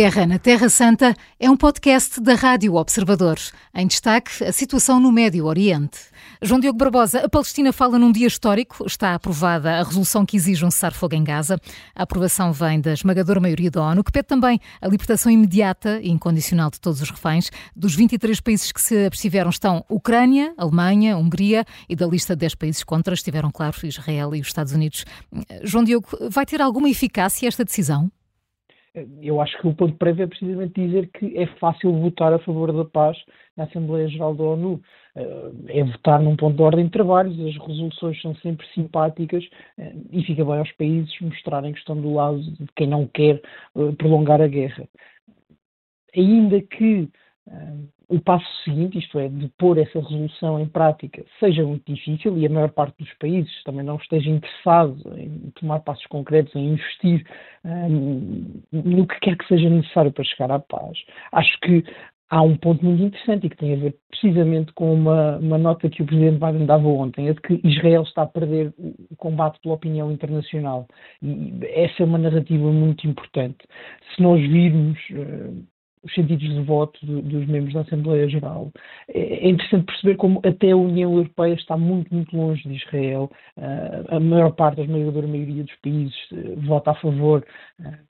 Guerra na Terra Santa é um podcast da Rádio Observador. Em destaque, a situação no Médio Oriente. João Diogo Barbosa, a Palestina fala num dia histórico. Está aprovada a resolução que exige um cessar-fogo em Gaza. A aprovação vem da esmagadora maioria da ONU, que pede também a libertação imediata e incondicional de todos os reféns. Dos 23 países que se abstiveram estão Ucrânia, Alemanha, Hungria e da lista de 10 países contra estiveram, claro, Israel e os Estados Unidos. João Diogo, vai ter alguma eficácia esta decisão? Eu acho que o ponto prévio é precisamente dizer que é fácil votar a favor da paz na Assembleia Geral da ONU. Eh, é votar num ponto de ordem de trabalhos, as resoluções são sempre simpáticas eh, e fica bem aos países mostrarem que estão do lado de quem não quer eh, prolongar a guerra. Ainda que o passo seguinte, isto é, de pôr essa resolução em prática, seja muito difícil e a maior parte dos países também não esteja interessado em tomar passos concretos, em investir um, no que quer que seja necessário para chegar à paz. Acho que há um ponto muito interessante e que tem a ver precisamente com uma, uma nota que o Presidente Biden dava ontem, é de que Israel está a perder o combate pela opinião internacional. E essa é uma narrativa muito importante. Se nós virmos uh, os sentidos de voto do, dos membros da Assembleia Geral. É, é, interessante perceber como até a União Europeia está muito, muito longe de Israel. Uh, a maior parte, a maioria dos países uh, vota a favor uh,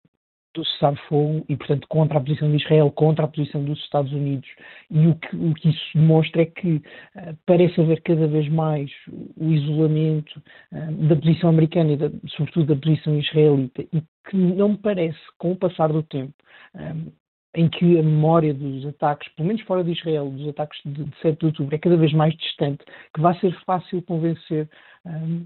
do cessar-fogo e, portanto, contra a posição de Israel, contra a posição dos Estados Unidos. E o que, o que isso demonstra é que parece haver cada vez mais o isolamento da posição americana e, da, sobretudo, da posição israelita, e que não me parece, com o passar do tempo, em que a memória dos ataques, pelo menos fora de Israel, dos ataques de, de 7 de outubro, é cada vez mais distante, que vai ser fácil convencer um,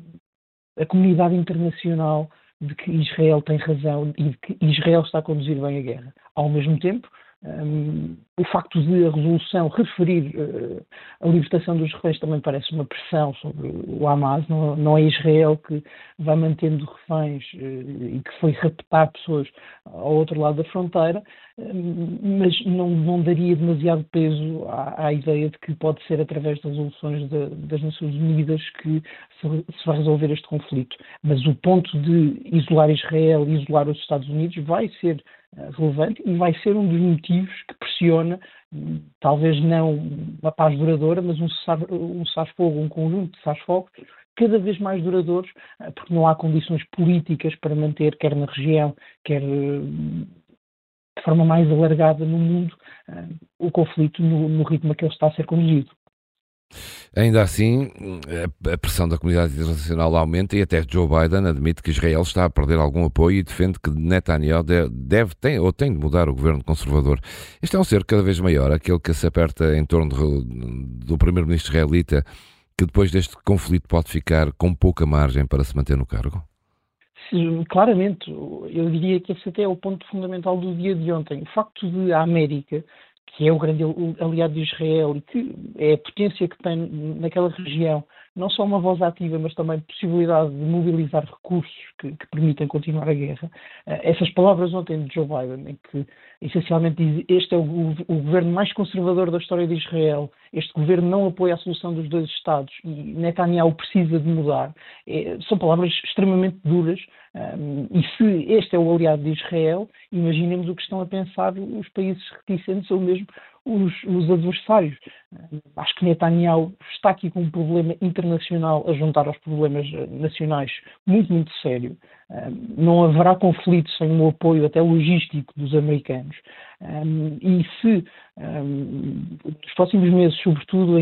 a comunidade internacional de que Israel tem razão e de que Israel está a conduzir bem a guerra. Ao mesmo tempo, um, o facto de a resolução referir uh, a libertação dos reféns também parece uma pressão sobre o Hamas, não, não é Israel que vai mantendo reféns uh, e que foi raptar pessoas ao outro lado da fronteira, mas não, não, daria demasiado peso à, à, ideia de que pode ser através das resoluções de, das Nações Unidas que se, se, vai resolver este conflito. Mas o ponto de isolar Israel e isolar os Estados Unidos vai ser relevante e vai ser um dos motivos que pressiona, talvez não uma paz duradoura, mas um cessar-fogo, um, um conjunto de cessar-fogo cada vez mais duradouros, uh, porque não há condições políticas para manter, quer na região, quer uh, de forma mais alargada no mundo uh, o conflito no, no ritmo a que ele está a ser conduzido. Ainda assim, a pressão da comunidade internacional aumenta e até Joe Biden admite que Israel está a perder algum apoio e defende que Netanyahu deve, tem, ou tem de mudar o governo conservador. Este é um cerco cada vez maior, aquele que se aperta em torno do, do primeiro-ministro israelita, que depois deste conflito pode ficar com pouca margem para se manter no cargo? claramente, eu diria que esse até é o ponto fundamental do dia de ontem. O facto de a América, que é o grande aliado de Israel e que é a potência que tem naquela região, não só uma voz ativa, mas também possibilidade de mobilizar recursos que, que continuar a guerra. Uh, essas palavras ontem de Joe Biden, em que essencialmente diz este é o, o, governo mais conservador da história de Israel, este governo não apoia a solução dos dois Estados e Netanyahu precisa de mudar, é, são palavras extremamente duras. Um, e se este é o aliado de Israel, imaginemos o que estão a pensar os países reticentes ou mesmo os, os adversários. Acho que Netanyahu está aqui com um problema internacional a juntar aos problemas eh, nacionais muito, muito sério. Não haverá conflito sem o apoio até logístico dos americanos. E se nos próximos meses, sobretudo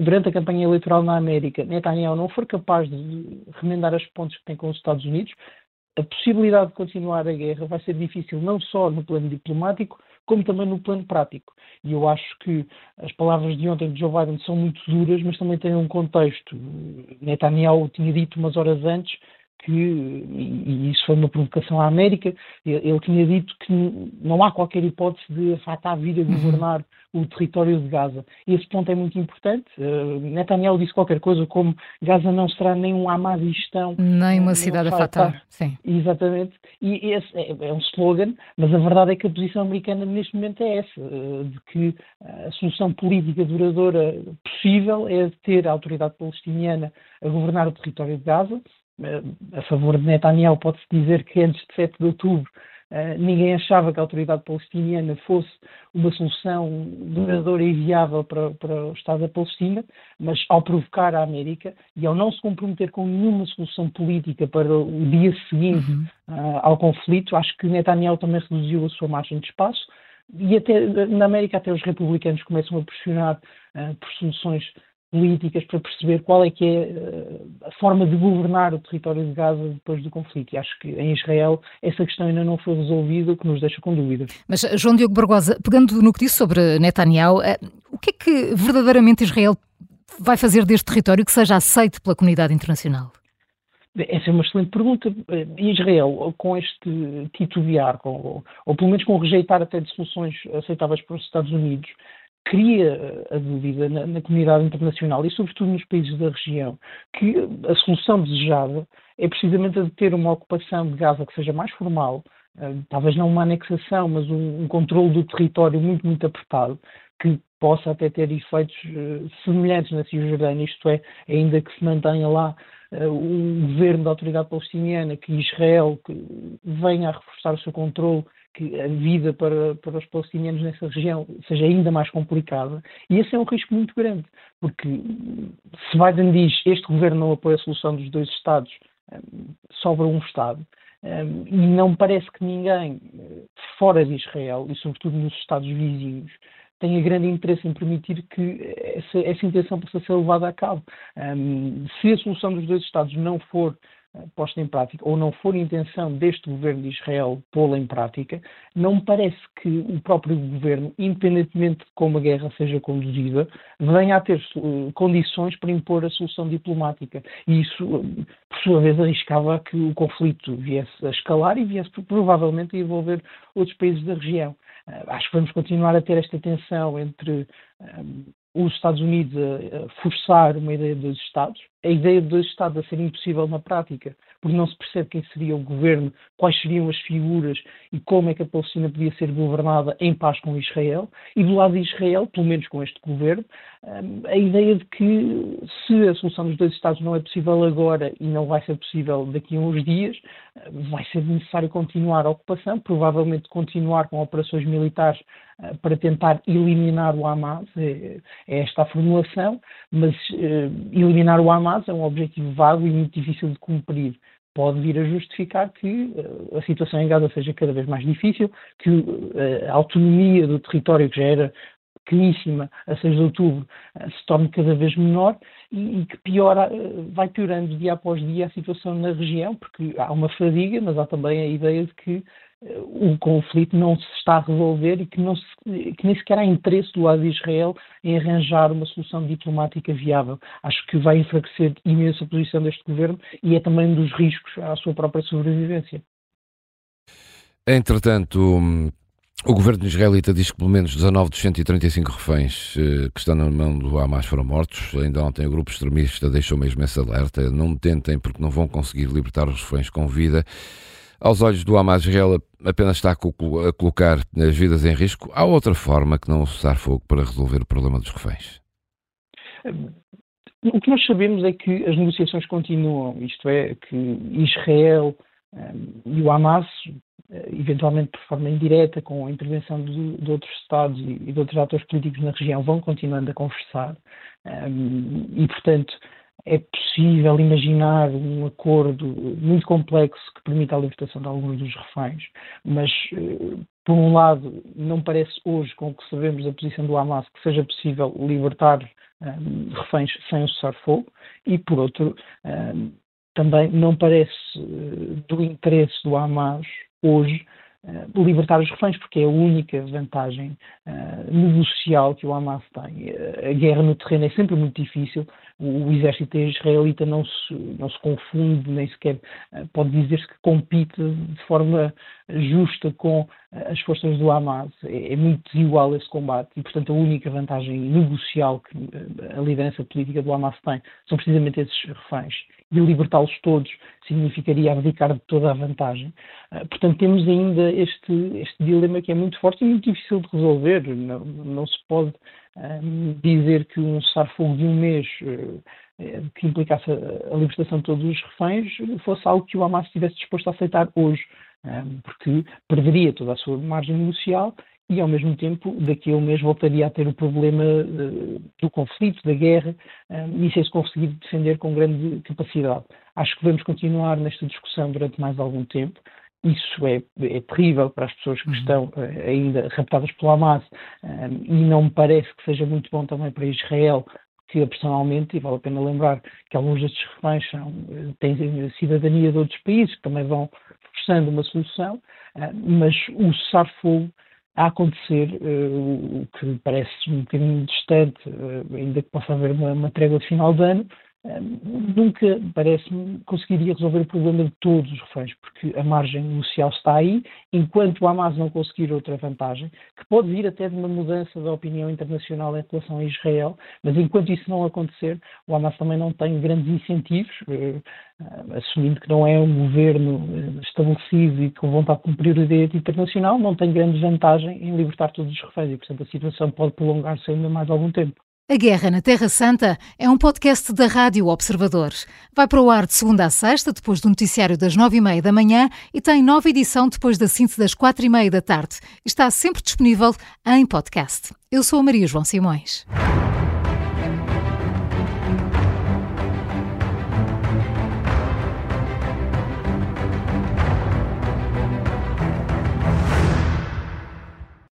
durante a campanha eleitoral na América, Netanyahu não for capaz de remendar as pontes que tem com os Estados Unidos, a possibilidade de continuar a guerra vai ser difícil não só no plano diplomático, como também no plano prático. E eu acho que as palavras de ontem de Joe Biden são muito duras, mas também têm um contexto. Netanyahu tinha dito umas horas antes que, e isso foi uma provocação à América, ele, tinha dito que não há qualquer hipótese de Fatah vir a governar o território de Gaza. Esse ponto é muito importante. Uh, Netanyahu disse qualquer coisa como Gaza não será nem um Hamadistão. Nem uma cidade a Fatah. Sim. Exatamente. E esse é, é, um slogan, mas a verdade é que a posição americana neste momento é essa, uh, de que a solução política duradoura possível é ter a autoridade palestiniana a governar o território de Gaza, a favor de Netanyahu, pode-se dizer que antes de 7 de outubro Uh, ninguém achava que a autoridade palestiniana fosse uma solução duradoura e viável para, para, o Estado da Palestina, mas ao provocar a América e ao não se comprometer com nenhuma solução política para o dia seguinte uhum. uh, ao conflito, acho que Netanyahu também reduziu a sua margem de espaço e até na América até os republicanos começam a pressionar uh, por soluções políticas para perceber qual é que é eh, a forma de governar o território de Gaza depois do conflito. E acho que em Israel essa questão ainda não foi resolvida, o que nos deixa com dúvidas. Mas, João Diogo Barbosa, pegando no que disse sobre Netanyahu, eh, o que é que verdadeiramente Israel vai fazer deste território que seja aceito pela comunidade internacional? Essa é uma excelente pergunta. Eh, Israel, com este titubear, com, ou pelo menos com rejeitar até de soluções aceitáveis para os Estados Unidos, cria a dúvida na, na, comunidade internacional e, sobretudo, nos países da região, que a solução desejada é precisamente a de ter uma ocupação de Gaza que seja mais formal, uh, talvez não uma anexação, mas um, um controle do território muito, muito apertado, que possa até ter efeitos uh, semelhantes na Cisjordânia, isto é, ainda que se mantenha lá um governo da autoridade palestiniana, que Israel que venha a reforçar o seu controle que a vida para, para os palestinianos nessa região seja ainda mais complicada. E esse é um risco muito grande, porque se Biden diz este governo não apoia a solução dos dois Estados, hum, sobra um Estado. Um, e não parece que ninguém eh, fora de Israel, e sobretudo nos Estados vizinhos, tenha grande interesse em permitir que essa, essa intenção possa ser levada a cabo. Se a solução dos dois Estados não for posta em prática, ou não for intenção deste governo de Israel pô-la em prática, não me parece que o próprio governo, independentemente de como a guerra seja conduzida, venha a ter uh, condições para impor a solução diplomática. E isso, uh, por sua vez, arriscava que o conflito viesse a escalar e viesse provavelmente a envolver outros países da região. Uh, acho que vamos continuar a ter esta tensão entre um, os Estados Unidos a, forçar uma ideia de dois Estados, a ideia de dois Estados a ser impossível na prática, porque não se percebe quem seria o governo, quais seriam as figuras e como é que a Palestina podia ser governada em paz com Israel, e do lado de Israel, pelo menos com este governo, hum, a ideia de que se a solução dos dois Estados não é possível agora e não vai ser possível daqui a uns dias, hum, vai ser necessário continuar a ocupação, provavelmente continuar com operações militares hum, para tentar eliminar o Hamas, é, é esta a formulação, mas eliminar o Hamas É um objetivo vago e muito difícil de cumprir. Pode vir a justificar que uh, a situação em Gaza seja cada vez mais difícil, que uh, a autonomia do território, que já era pequeníssima a 6 de outubro, uh, se torne cada vez menor e, e que piora, vai piorando dia após dia a situação na região, porque há uma fadiga, mas há também a ideia de que o conflito não se está a resolver e que, não se, que nem sequer há interesse do lado de Israel em arranjar uma solução diplomática viável. Acho que vai enfraquecer imenso a posição deste governo e é também um dos riscos à sua própria sobrevivência. Entretanto, o governo israelita diz que pelo menos 19 dos 135 reféns eh, que estão na mão do Hamas foram mortos. Ainda ontem o grupo extremista deixou mesmo esse alerta. Não tentem porque não vão conseguir libertar os reféns com vida. Aos olhos do Hamas, Israel apenas está a colocar as vidas em risco. Há outra forma que não usar fogo para resolver o problema dos reféns? O que nós sabemos é que as negociações continuam, isto é, que Israel um, e o Hamas, eh, eventualmente por forma indireta, com a intervenção de, de outros Estados e, e, de outros atores políticos na região, vão continuando a conversar. Um, e, portanto, é possível imaginar um acordo muito complexo que permita a libertação de alguns dos reféns, mas, eh, por um lado, não parece hoje, com o que sabemos da posição do Hamas, que seja possível libertar um, eh, reféns sem o cessar-fogo, e, por outro, um, eh, também não parece do interesse do Hamas hoje uh, libertar os reféns, porque é a única vantagem uh, negocial que o Hamas tem. A guerra no terreno é sempre muito difícil, o exército israelita não se, não se confunde, nem sequer eh, pode dizer-se que compite de forma justa com eh, as forças do Hamas. É, é, muito desigual esse combate e, portanto, a única vantagem negocial que eh, a liderança política do Hamas tem são precisamente esses reféns. E libertá-los todos significaria abdicar de toda a vantagem. Portanto, temos ainda este, este dilema que é muito forte e muito difícil de resolver. Não, não se pode dizer que um cessar-fogo de um mês que implicasse a, libertação de todos os reféns fosse algo que o Hamas estivesse disposto a aceitar hoje. Porque perderia toda a sua margem negocial e, ao mesmo tempo, daqui a um mês voltaria a ter o problema uh, do conflito, da guerra, e sem se conseguir defender com grande capacidade. Acho que vamos continuar nesta discussão durante mais algum tempo. Isso é, é terrível para as pessoas que uhum. estão uh, ainda raptadas pela Hamas e não me parece que seja muito bom também para Israel, que personalmente, e vale a pena lembrar que alguns destes reféns são, eh, têm cidadania de outros países que também vão forçando uma solução, uh, mas o cessar-fogo a acontecer, uh, o que parece um bocadinho distante, uh, ainda que possa haver uma, uma trégua de final de ano, nunca, parece-me, conseguiria resolver o problema de todos os reféns, porque a margem negocial está aí, enquanto o Hamas não conseguir outra vantagem, que pode vir até de uma mudança da opinião internacional em relação a Israel, mas enquanto isso não acontecer, o Hamas também não tem grandes incentivos, eh, assumindo que não é um governo eh, estabelecido e com vontade de cumprir o direito internacional, não tem grande vantagem em libertar todos os reféns e, portanto, a situação pode prolongar-se ainda mais algum tempo. A Guerra na Terra Santa é um podcast da Rádio Observador. Vai para o ar de segunda a sexta, depois do noticiário das nove e meia da manhã e tem nova edição depois da síntese das quatro e meia da tarde. Está sempre disponível em podcast. Eu sou a Maria João Simões.